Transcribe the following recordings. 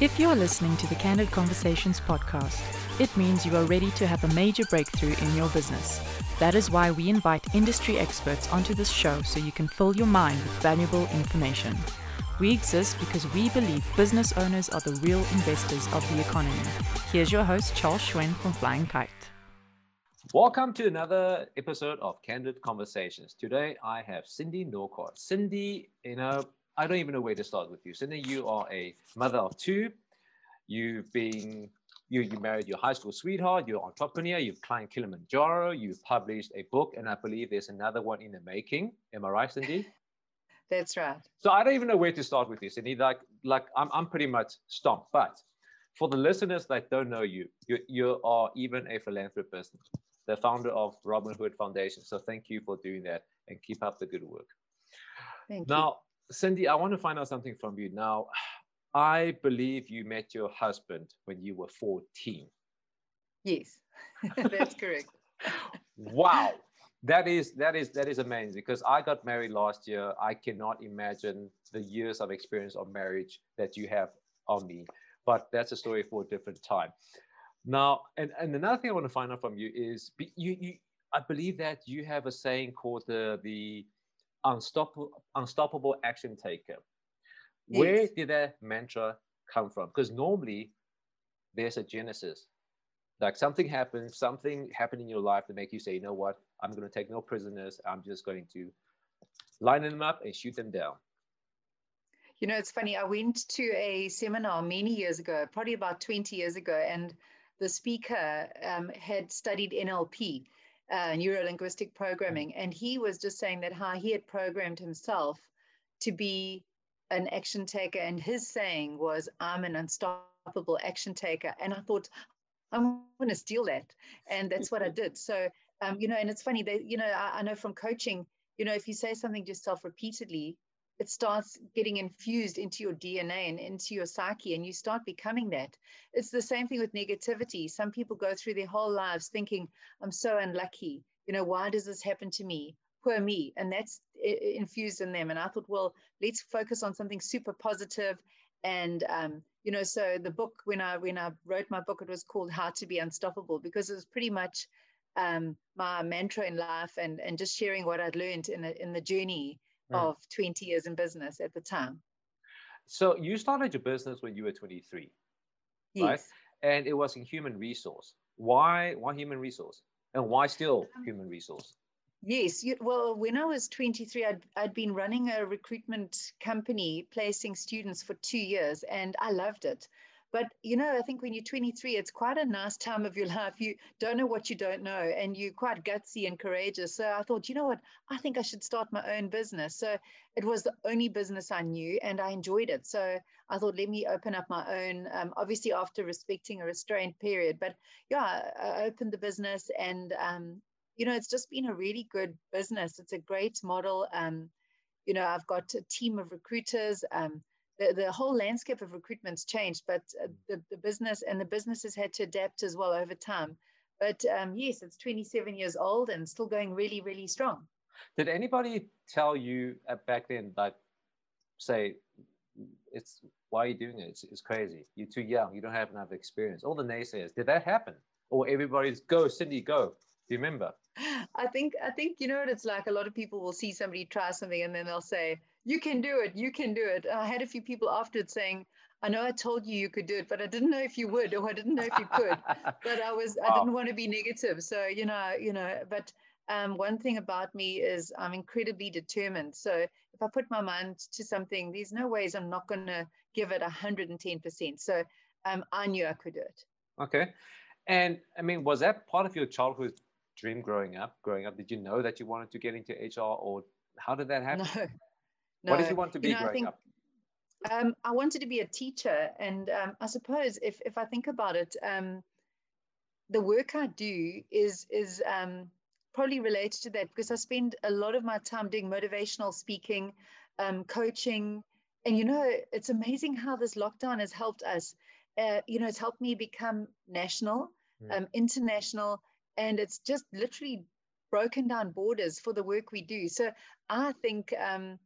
If you are listening to the Candid Conversations podcast, it means you are ready to have a major breakthrough in your business. That is why we invite industry experts onto this show so you can fill your mind with valuable information. We exist because we believe business owners are the real investors of the economy. Here's your host, Charles Schwen from Flying Kite. Welcome to another episode of Candid Conversations. Today I have Cindy Norcott. Cindy, you know, I don't even know where to start with you. Cindy, you are a mother of two. You've been you you married your high school sweetheart. You're an entrepreneur. You've climbed Kilimanjaro. You've published a book, and I believe there's another one in the making. Am I right, Cindy? That's right. So I don't even know where to start with you, Cindy. Like like I'm I'm pretty much stumped. But for the listeners that don't know you, you you are even a philanthropist, the founder of Robin Hood Foundation. So thank you for doing that and keep up the good work. Thank now, Cindy, I want to find out something from you. Now, I believe you met your husband when you were 14. Yes, that's correct. wow. That is that is that is amazing because I got married last year. I cannot imagine the years of experience of marriage that you have on me. But that's a story for a different time. Now, and, and another thing I want to find out from you is you, you I believe that you have a saying called the the unstoppable unstoppable action taker. Yes. Where did that mantra come from? Because normally there's a genesis. Like something happens, something happened in your life to make you say, you know what, I'm going to take no prisoners. I'm just going to line them up and shoot them down. You know, it's funny. I went to a seminar many years ago, probably about 20 years ago, and the speaker um, had studied NLP, uh, neuro linguistic programming, and he was just saying that how he had programmed himself to be an action taker, and his saying was, "I'm an unstoppable action taker," and I thought, I'm going to steal that, and that's what I did. So, um, you know, and it's funny that you know I, I know from coaching, you know, if you say something to yourself repeatedly, it starts getting infused into your DNA and into your psyche, and you start becoming that. It's the same thing with negativity. Some people go through their whole lives thinking, I'm so unlucky. You know, why does this happen to me? Poor me. And that's infused in them. And I thought, well, let's focus on something super positive. And, um, you know, so the book, when I when I wrote my book, it was called How to Be Unstoppable because it was pretty much um, my mantra in life and, and just sharing what I'd learned in, a, in the journey mm. of 20 years in business at the time. So you started your business when you were 23, yes. right? And it was in human resource. Why? Why human resource? And why still um, human resource? Yes. Well, when I was 23, I'd, I'd been running a recruitment company, placing students for two years, and I loved it. But you know, I think when you're 23, it's quite a nice time of your life. You don't know what you don't know, and you're quite gutsy and courageous. So I thought, you know what? I think I should start my own business. So it was the only business I knew, and I enjoyed it. So I thought, let me open up my own. Um, obviously, after respecting a restraint period, but yeah, I opened the business, and um, you know, it's just been a really good business. It's a great model. Um, you know, I've got a team of recruiters. Um, the, the whole landscape of recruitment's changed, but uh, the, the business and the businesses had to adapt as well over time. But um, yes, it's 27 years old and still going really, really strong. Did anybody tell you uh, back then that say it's why are you doing it? It's, it's crazy. You're too young. You don't have enough experience. All the naysayers. Did that happen? Or everybody's go, Cindy, go. Do you remember? I think I think you know what it's like. A lot of people will see somebody try something and then they'll say, you can do it. You can do it. I had a few people afterwards saying, I know I told you you could do it, but I didn't know if you would, or I didn't know if you could. but I was, wow. I didn't want to be negative. So you know, you know. But um, one thing about me is I'm incredibly determined. So if I put my mind to something, there's no ways I'm not going to give it 110%. So um, I knew I could do it. Okay, and I mean, was that part of your childhood dream growing up? Growing up, did you know that you wanted to get into HR, or how did that happen? No. No, what did you want to be you know, growing think, up? Um, I wanted to be a teacher, and um, I suppose if if I think about it, um, the work I do is is um, probably related to that because I spend a lot of my time doing motivational speaking, um, coaching, and you know it's amazing how this lockdown has helped us. Uh, you know, it's helped me become national, mm. international, and it's just literally broken down borders for the work we do. So I think um,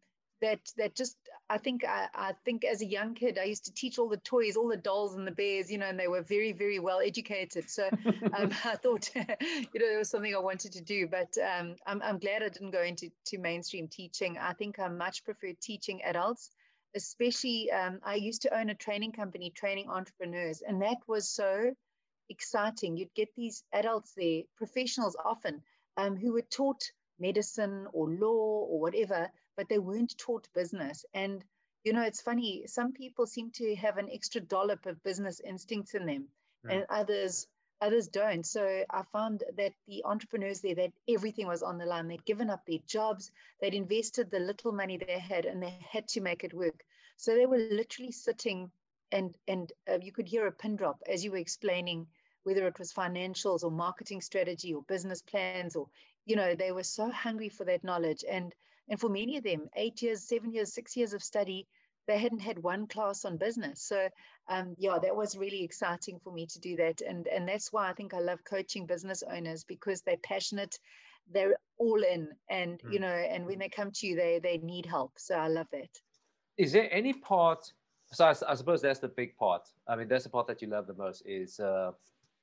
that that just I think I, I think as a young kid I used to teach all the toys, all the dolls and the bears, you know, and they were very very well educated. So um, I thought you know it was something I wanted to do. But um, I'm I'm glad I didn't go into to mainstream teaching. I think I much prefer teaching adults, especially um, I used to own a training company training entrepreneurs, and that was so exciting. You'd get these adults there, professionals often, um, who were taught medicine or law or whatever but they weren't taught business. And, you know, it's funny, some people seem to have an extra dollop of business instincts in them, mm. and others others don't. So I found that the entrepreneurs there, that everything was on the line. They'd given up their jobs, they'd invested the little money they had, and they had to make it work. So they were literally sitting, and and uh, you could hear a pin drop as you were explaining whether it was financials or marketing strategy or business plans or you know they were so hungry for that knowledge and and for many of them, eight years, seven years, six years of study, they hadn't had one class on business. So um, yeah, that was really exciting for me to do that. And, and that's why I think I love coaching business owners because they're passionate, they're all in and, mm. you know, and when they come to you, they, they need help. So I love that. Is there any part, so I, I suppose that's the big part. I mean, that's the part that you love the most is, uh,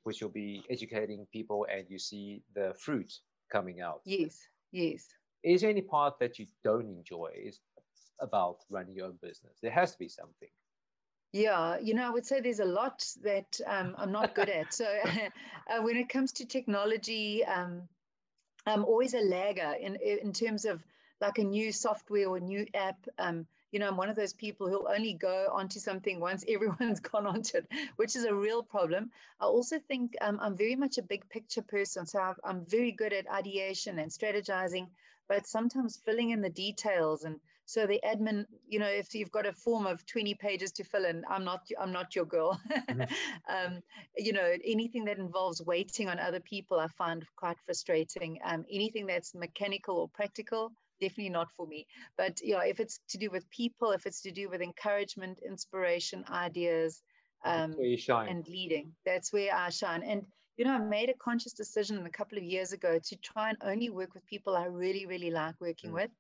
which you'll be educating people and you see the fruit coming out. Yes, yes is there any part that you don't enjoy is about running your own business there has to be something yeah, you know, I would say there's a lot that um, I'm not good at. So uh, when it comes to technology, um, I'm always a lagger in in terms of like a new software or new app. Um, you know, I'm one of those people who'll only go onto something once everyone's gone onto it, which is a real problem. I also think um, I'm very much a big picture person, so i I'm very good at ideation and strategizing but sometimes filling in the details. And so the admin you know if you've got a form of 20 pages to fill in i'm not i'm not your girl. Mm-hmm. um, you know anything that involves waiting on other people i find quite frustrating. Um, anything that's mechanical or practical definitely not for me. But yeah if it's to do with people if it's to do with encouragement inspiration ideas um, and leading that's where i shine. And you know, I made a conscious decision a couple of years ago to try and only work with people I really, really like working mm. with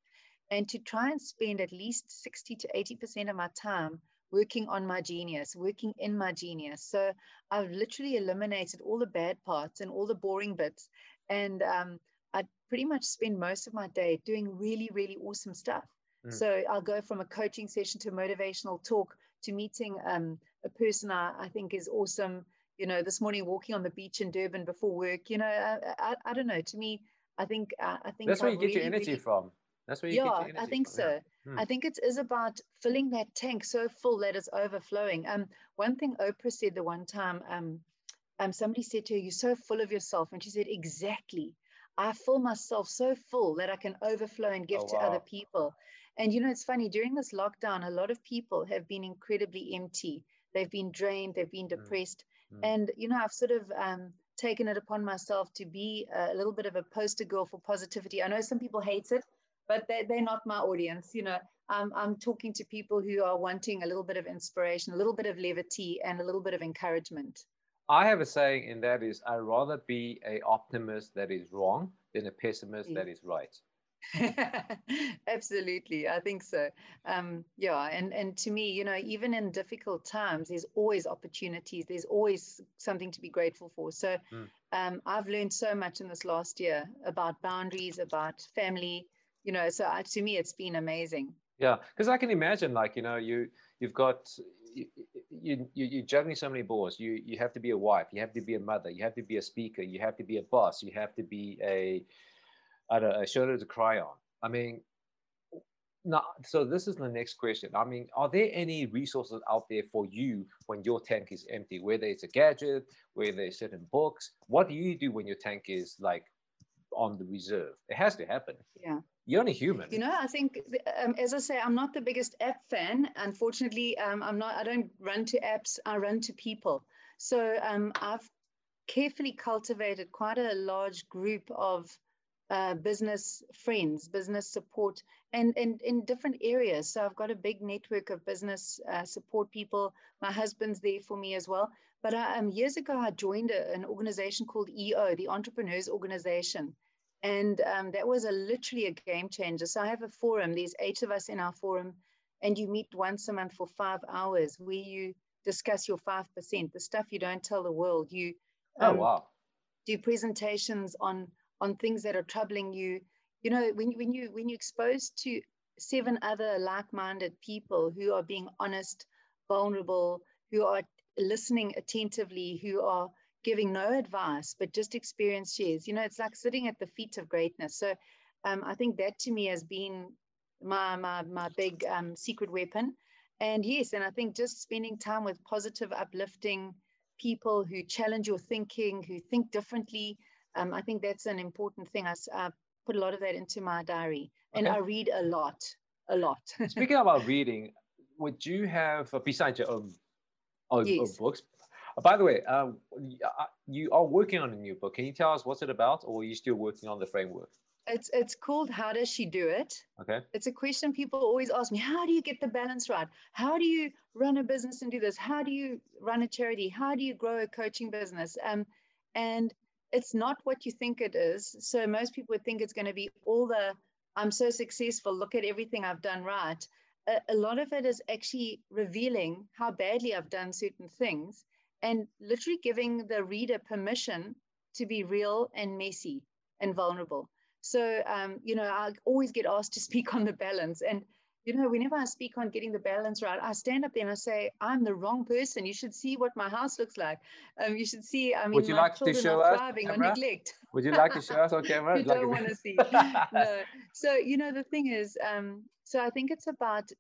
and to try and spend at least 60 to 80% of my time working on my genius, working in my genius. So I've literally eliminated all the bad parts and all the boring bits. And um, I pretty much spend most of my day doing really, really awesome stuff. Mm. So I'll go from a coaching session to a motivational talk to meeting um, a person I, I think is awesome you know, this morning walking on the beach in Durban before work, you know, I, I, I don't know. To me, I think, uh, I think that's where you get really, your energy really, from. That's where you yeah, I think from. so. Yeah. Hmm. I think it is is about filling that tank so full that it's overflowing. Um, one thing Oprah said the one time, um, um, somebody said to her, "You're so full of yourself," and she said, "Exactly. I fill myself so full that I can overflow and give oh, to wow. other people." And you know, it's funny during this lockdown, a lot of people have been incredibly empty. They've been drained. They've been hmm. depressed. Mm. And, you know, I've sort of um, taken it upon myself to be a little bit of a poster girl for positivity. I know some people hate it, but they're, they're not my audience. You know, I'm, I'm talking to people who are wanting a little bit of inspiration, a little bit of levity, and a little bit of encouragement. I have a saying, and that is, I'd rather be a optimist that is wrong than a pessimist that is right. Absolutely, I think so. Um, yeah, and and to me, you know, even in difficult times, there's always opportunities. There's always something to be grateful for. So, mm. um, I've learned so much in this last year about boundaries, about family. You know, so I, to me, it's been amazing. Yeah, because I can imagine, like you know, you you've got you, you, you, are juggling so many balls. You, you have to be a wife, you have to be a mother, you have to be a speaker, you have to be a boss, you have to be a, a shoulder to cry on. I mean, now, so this is the next question. I mean, are there any resources out there for you when your tank is empty? Whether it's a gadget, whether it's certain books, what do you do when your tank is like on the reserve? It has to happen. Yeah. You're only human. You know, I think, um, as I say, I'm not the biggest app fan. Unfortunately, um, I'm not. I don't run to apps. I run to people. So um, I've carefully cultivated quite a large group of uh, business friends, business support, and, and in different areas. So I've got a big network of business uh, support people. My husband's there for me as well. But I, uh, um, years ago, I joined a, an organization called EO, the Entrepreneurs Organization. And um, that was a literally a game changer. So I have a forum. There's eight of us in our forum, and you meet once a month for five hours where you discuss your five percent, the stuff you don't tell the world. You oh, um, oh wow. do presentations on on things that are troubling you. You know, when when you when you're exposed to seven other like-minded people who are being honest, vulnerable, who are listening attentively, who are giving no advice, but just experience shares. You know, it's like sitting at the feet of greatness. So um, I think that to me has been my my my big um, secret weapon. And yes, and I think just spending time with positive, uplifting people who challenge your thinking, who think differently. Um, I think that's an important thing. I, I, put a lot of that into my diary, and okay. I read a lot, a lot. Speaking about reading, would you have uh, besides your own, own, yes. own books? Uh, by the way, um, uh, you are working on a new book. Can you tell us what's it about, or are you still working on the framework? It's it's called How Does She Do It? Okay. It's a question people always ask me. How do you get the balance right? How do you run a business and do this? How do you run a charity? How do you grow a coaching business? Um, and it's not what you think it is. So most people would think it's going to be all the I'm so successful. Look at everything I've done right. A, a lot of it is actually revealing how badly I've done certain things and literally giving the reader permission to be real and messy and vulnerable. So, um, you know, I always get asked to speak on the balance. And, you know, whenever I speak on getting the balance right, I stand up there and I say, I'm the wrong person. You should see what my house looks like. Um, you should see, I mean, Would you my like children to show us thriving on neglect. Would you like to show us on camera? you don't want to see. no. So, you know, the thing is, um, so I think it's about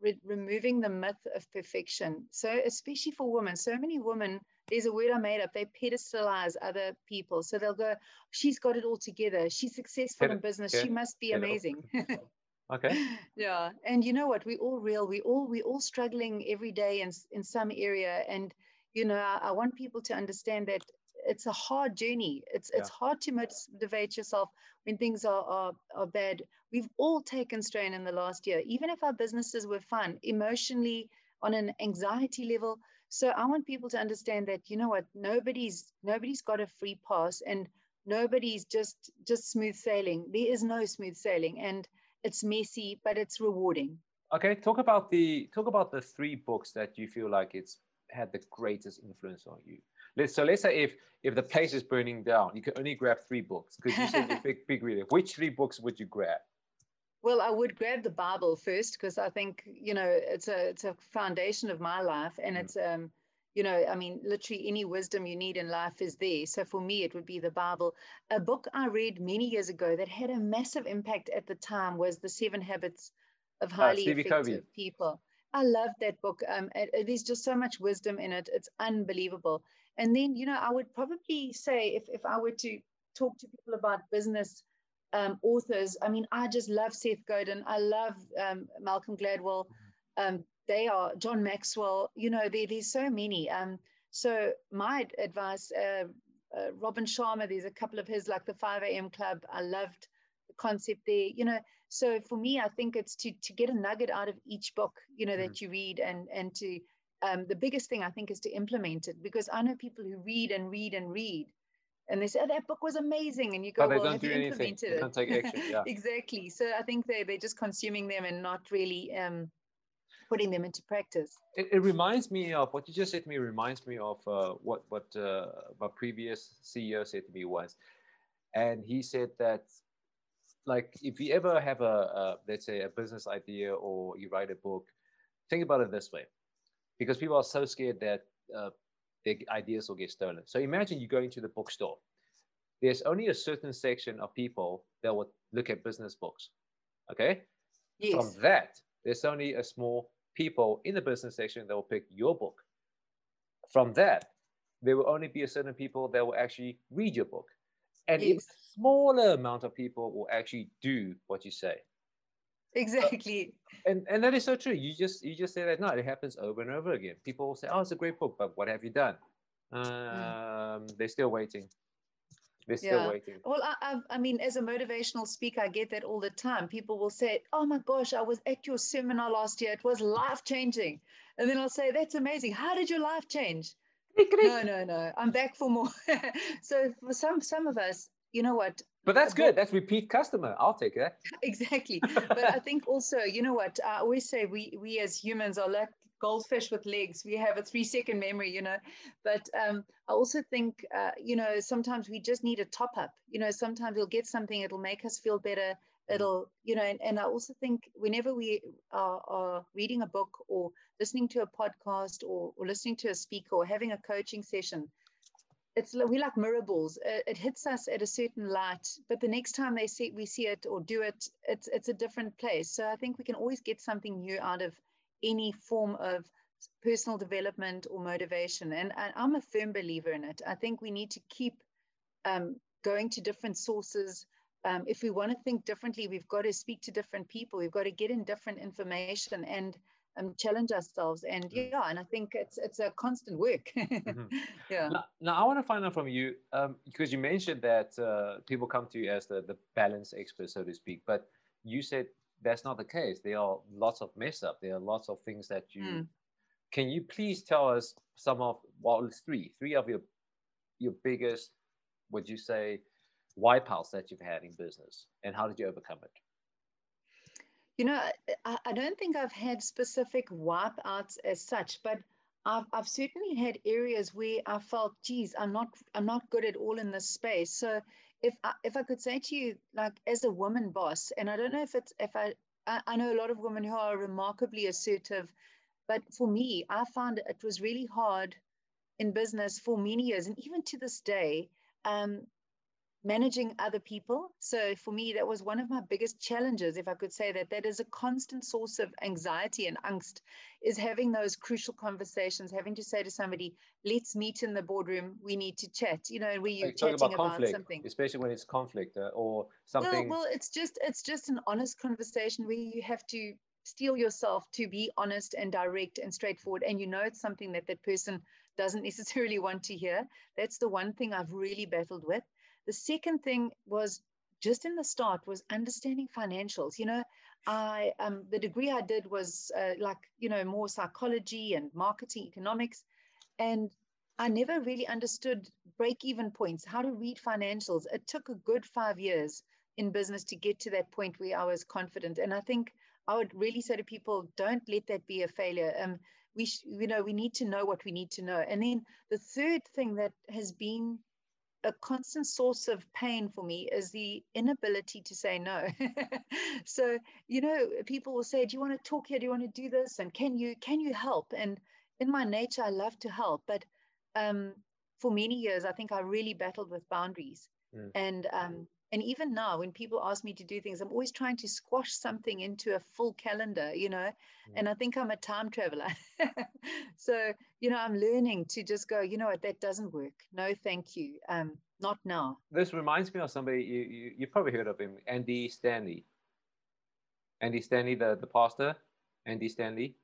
re- removing the myth of perfection. So, especially for women, so many women there's a word I made up. They pedestalize other people. So they'll go, she's got it all together. She's successful in business. Yeah. She must be amazing. okay. Yeah. And you know what? We all real. We all we all struggling every day in in some area. And you know, I, I want people to understand that it's a hard journey. It's yeah. it's hard to motivate yourself when things are, are are bad. We've all taken strain in the last year. Even if our businesses were fun, emotionally, on an anxiety level, so I want people to understand that you know what nobody's nobody's got a free pass and nobody's just just smooth sailing. There is no smooth sailing and it's messy but it's rewarding. Okay, talk about the talk about the three books that you feel like it's had the greatest influence on you. Let's so let's say if if the place is burning down, you can only grab three books because you said you're big big reader. Which three books would you grab? Well, I would grab the Bible first because I think you know it's a it's a foundation of my life, and mm. it's um you know I mean literally any wisdom you need in life is there. So for me, it would be the Bible. A book I read many years ago that had a massive impact at the time was The Seven Habits of ah, Highly uh, Effective Covey. People. I love that book. Um, it, it, there's just so much wisdom in it. It's unbelievable. And then you know I would probably say if if I were to talk to people about business um, authors. I mean, I just love Seth Godin. I love um, Malcolm Gladwell. Mm-hmm. Um, they are John Maxwell. You know, there, there's so many. Um, so my advice, uh, uh, Robin Sharma, there's a couple of his like the 5 a.m. Club. I loved the concept there. You know, so for me, I think it's to to get a nugget out of each book. You know, mm-hmm. that you read and and to um, the biggest thing I think is to implement it because I know people who read and read and read and they say, oh, that book was amazing. And you go, but they well, don't do anything. They don't take action. Yeah. exactly. So I think they, they're just consuming them and not really um, putting them into practice. It, it, reminds me of what you just said to me, reminds me of uh, what, what uh, my previous CEO said to me once. And he said that, like, if you ever have a, a let's say, a business idea or you write a book, think about it this way. Because people are so scared that uh, their ideas will get stolen. So imagine you go into the bookstore. There's only a certain section of people that will look at business books. Okay? Yes. From that, there's only a small people in the business section that will pick your book. From that, there will only be a certain people that will actually read your book. And yes. a smaller amount of people will actually do what you say exactly and and that is so true you just you just say that no it happens over and over again people will say oh it's a great book but what have you done mm. um mm. they're still waiting they're still yeah. waiting well I, I mean as a motivational speaker i get that all the time people will say oh my gosh i was at your seminar last year it was life changing and then i'll say that's amazing how did your life change no no no i'm back for more so for some some of us you know what but that's uh, good. That's repeat customer. I'll take that. Exactly. but I think also, you know what? I always say we we as humans are like goldfish with legs. We have a three second memory, you know. But um, I also think, uh, you know, sometimes we just need a top up. You know, sometimes we'll get something, it'll make us feel better. Mm. It'll, you know, and, and I also think whenever we are, are, reading a book or listening to a podcast or, or listening to a speaker or having a coaching session, it's we like mirror balls. It, it, hits us at a certain light, but the next time they see we see it or do it, it's it's a different place. So I think we can always get something new out of any form of personal development or motivation. And, and I'm a firm believer in it. I think we need to keep um, going to different sources. Um, if we want to think differently, we've got to speak to different people. We've got to get in different information and um, challenge ourselves. And mm. yeah, and I think it's it's a constant work. mm-hmm. Yeah. Now, now, I want to find out from you um, because you mentioned that uh, people come to you as the the balance expert, so to speak. But you said that's not the case. There are lots of mess up. There are lots of things that you. Mm. Can you please tell us some of well, three, three of your your biggest, would you say, wipeouts that you've had in business, and how did you overcome it? You know, I, I don't think I've had specific wipeouts as such, but I've, I've certainly had areas where I felt, geez, I'm not I'm not good at all in this space. So if I, if I could say to you, like as a woman boss, and I don't know if it's if I, I I know a lot of women who are remarkably assertive, but for me, I found it was really hard in business for many years, and even to this day, um, managing other people. So for me, that was one of my biggest challenges, if I could say that. That is a constant source of anxiety and angst, is having those crucial conversations, having to say to somebody, let's meet in the boardroom, we need to chat, you know, where you're chatting about, conflict, about something. Especially when it's conflict uh, or something. Well, well, it's just it's just an honest conversation where you have to steel yourself to be honest and direct and straightforward and you know it's something that that person doesn't necessarily want to hear that's the one thing i've really battled with the second thing was just in the start was understanding financials. You know, I um, the degree I did was uh, like you know more psychology and marketing economics, and I never really understood break even points, how to read financials. It took a good five years in business to get to that point where I was confident. And I think I would really say to people, don't let that be a failure. Um, we, sh- you know, we need to know what we need to know. And then the third thing that has been a constant source of pain for me is the inability to say no. so, you know, people will say, "Do you want to talk here? Do you want to do this? And can you can you help?" And in my nature, I love to help, but um, for many years, I think I really battled with boundaries. Mm. And um, and even now when people ask me to do things i'm always trying to squash something into a full calendar you know? Mm. and i think i'm a time traveler. So you know i'm learning to just go you know what? That doesn't work. No thank you. Um not now. This reminds me of somebody you you, you probably heard of him andy stanley. Andy stanley the the pastor andy stanley.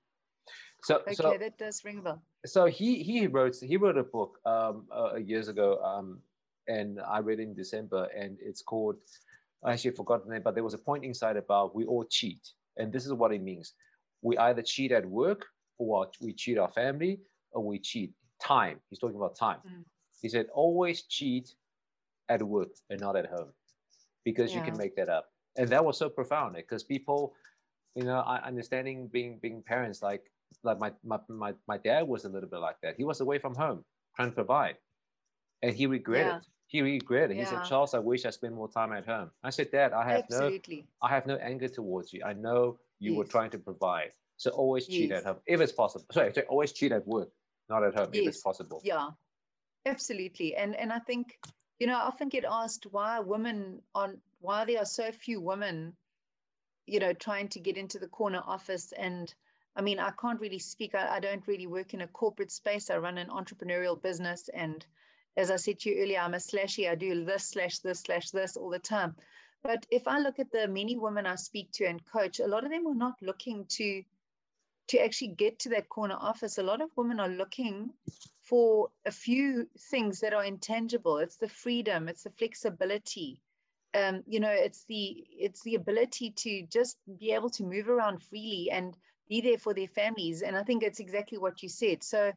So okay so, that does ring a bell. so he he wrote he wrote a book um uh, years ago um and I read it in December, and it's called. I actually forgot the name, but there was a point inside about we all cheat, and this is what it means: we either cheat at work, or we cheat our family, or we cheat time. He's talking about time. Mm. He said always cheat at work and not at home, because yeah. you can make that up. And that was so profound because people, you know, understanding being being parents like like my, my my my dad was a little bit like that. He was away from home trying to provide, and he regretted. Yeah he regretted. Yeah. He said, Charles, I wish I spent more time at home. I said, Dad, I have Absolutely. no I have no anger towards you. I know you yes. were trying to provide. So always cheat at home if it's possible. Sorry, sorry, always cheat at work, not at home yes. if it's possible. Yeah. Absolutely. And and I think, you know, I often get asked why women on why there are so few women, you know, trying to get into the corner office and I mean, I can't really speak. I, I don't really work in a corporate space. I run an entrepreneurial business and as I said to you earlier, I'm a slashy. I do this slash this slash this all the time. But if I look at the many women I speak to and coach, a lot of them are not looking to to actually get to that corner office. A lot of women are looking for a few things that are intangible. It's the freedom, it's the flexibility. Um, you know, it's the it's the ability to just be able to move around freely and be there for their families. And I think it's exactly what you said. So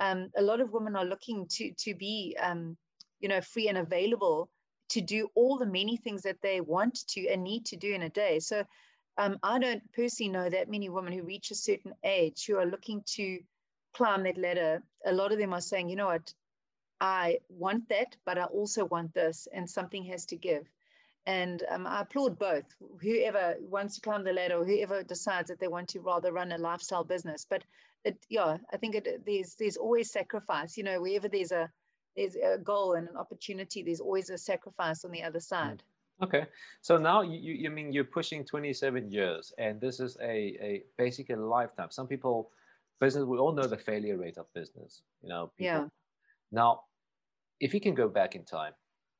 um, a lot of women are looking to to be um, you know free and available to do all the many things that they want to and need to do in a day. So um, I don't personally know that many women who reach a certain age who are looking to climb that ladder. A lot of them are saying, you know what, I want that, but I also want this, and something has to give. And um, I applaud both. Whoever wants to climb the ladder, or whoever decides that they want to rather run a lifestyle business. But it, yeah, I think it, there's there's always sacrifice. You know, wherever there's a there's a goal and an opportunity, there's always a sacrifice on the other hmm. side. Okay, so now you, you, you mean you're pushing 27 years, and this is a, a basically a lifetime. Some people, business, we all know the failure rate of business. You know, people. yeah. Now, if you can go back in time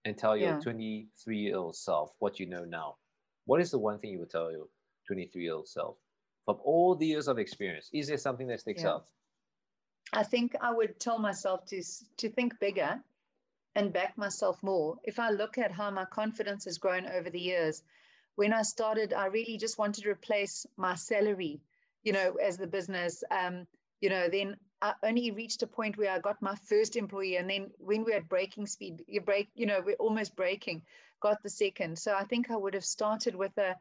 and tell your Yeah. 23 year old self what you know now, what is the one thing you would tell your 23 year old self from all the years of experience? Is there something that sticks Yeah. out? I think I would tell myself to to think bigger and back myself more. If I look at how my confidence has grown over the years, when I started, I really just wanted to replace my salary, you know, as the business. Um, you know, then I only reached a point where I got my first employee, and then when we're at breaking speed, you break, you know, we're almost breaking, got the second. So I think I would have started with a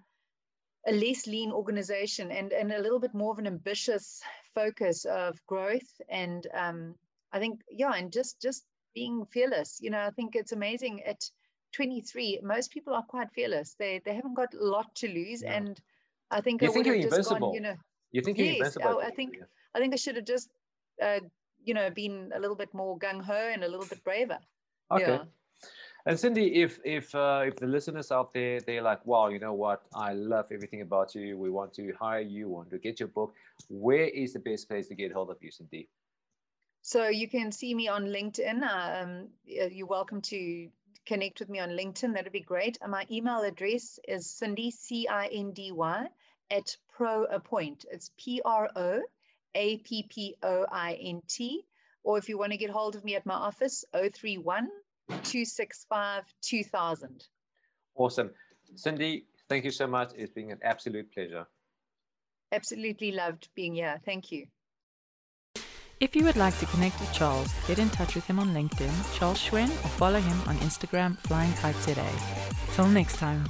a less lean organization and and a little bit more of an ambitious focus of growth and um, I think yeah and just just being fearless you know I think it's amazing at 23 most people are quite fearless they they haven't got a lot to lose Yeah. and I think You I think you're just gone invincible. you know You think you're Yes, invincible? I- I think- I think I should have just uh, you know been a little bit more gung ho and a little bit braver Okay. yeah And Cindy, if if uh, if the listeners out there they're like, wow, you know what, I love everything about you. We want to hire you. Want to get your book. Where is the best place to get hold of you, Cindy? So you can see me on LinkedIn. Um, you're welcome to connect with me on LinkedIn. That'd be great. And my email address is Cindy C I N D Y at Pro ProAppoint. It's P R O A P P O I N T. Or if you want to get hold of me at my office, 031 265 2000. Awesome, Cindy. Thank you so much. It's been an absolute pleasure. Absolutely loved being here. Thank you. If you would like to connect with Charles, get in touch with him on LinkedIn, Charles Schwen, or follow him on Instagram, Flying Kites ZA. Till next time.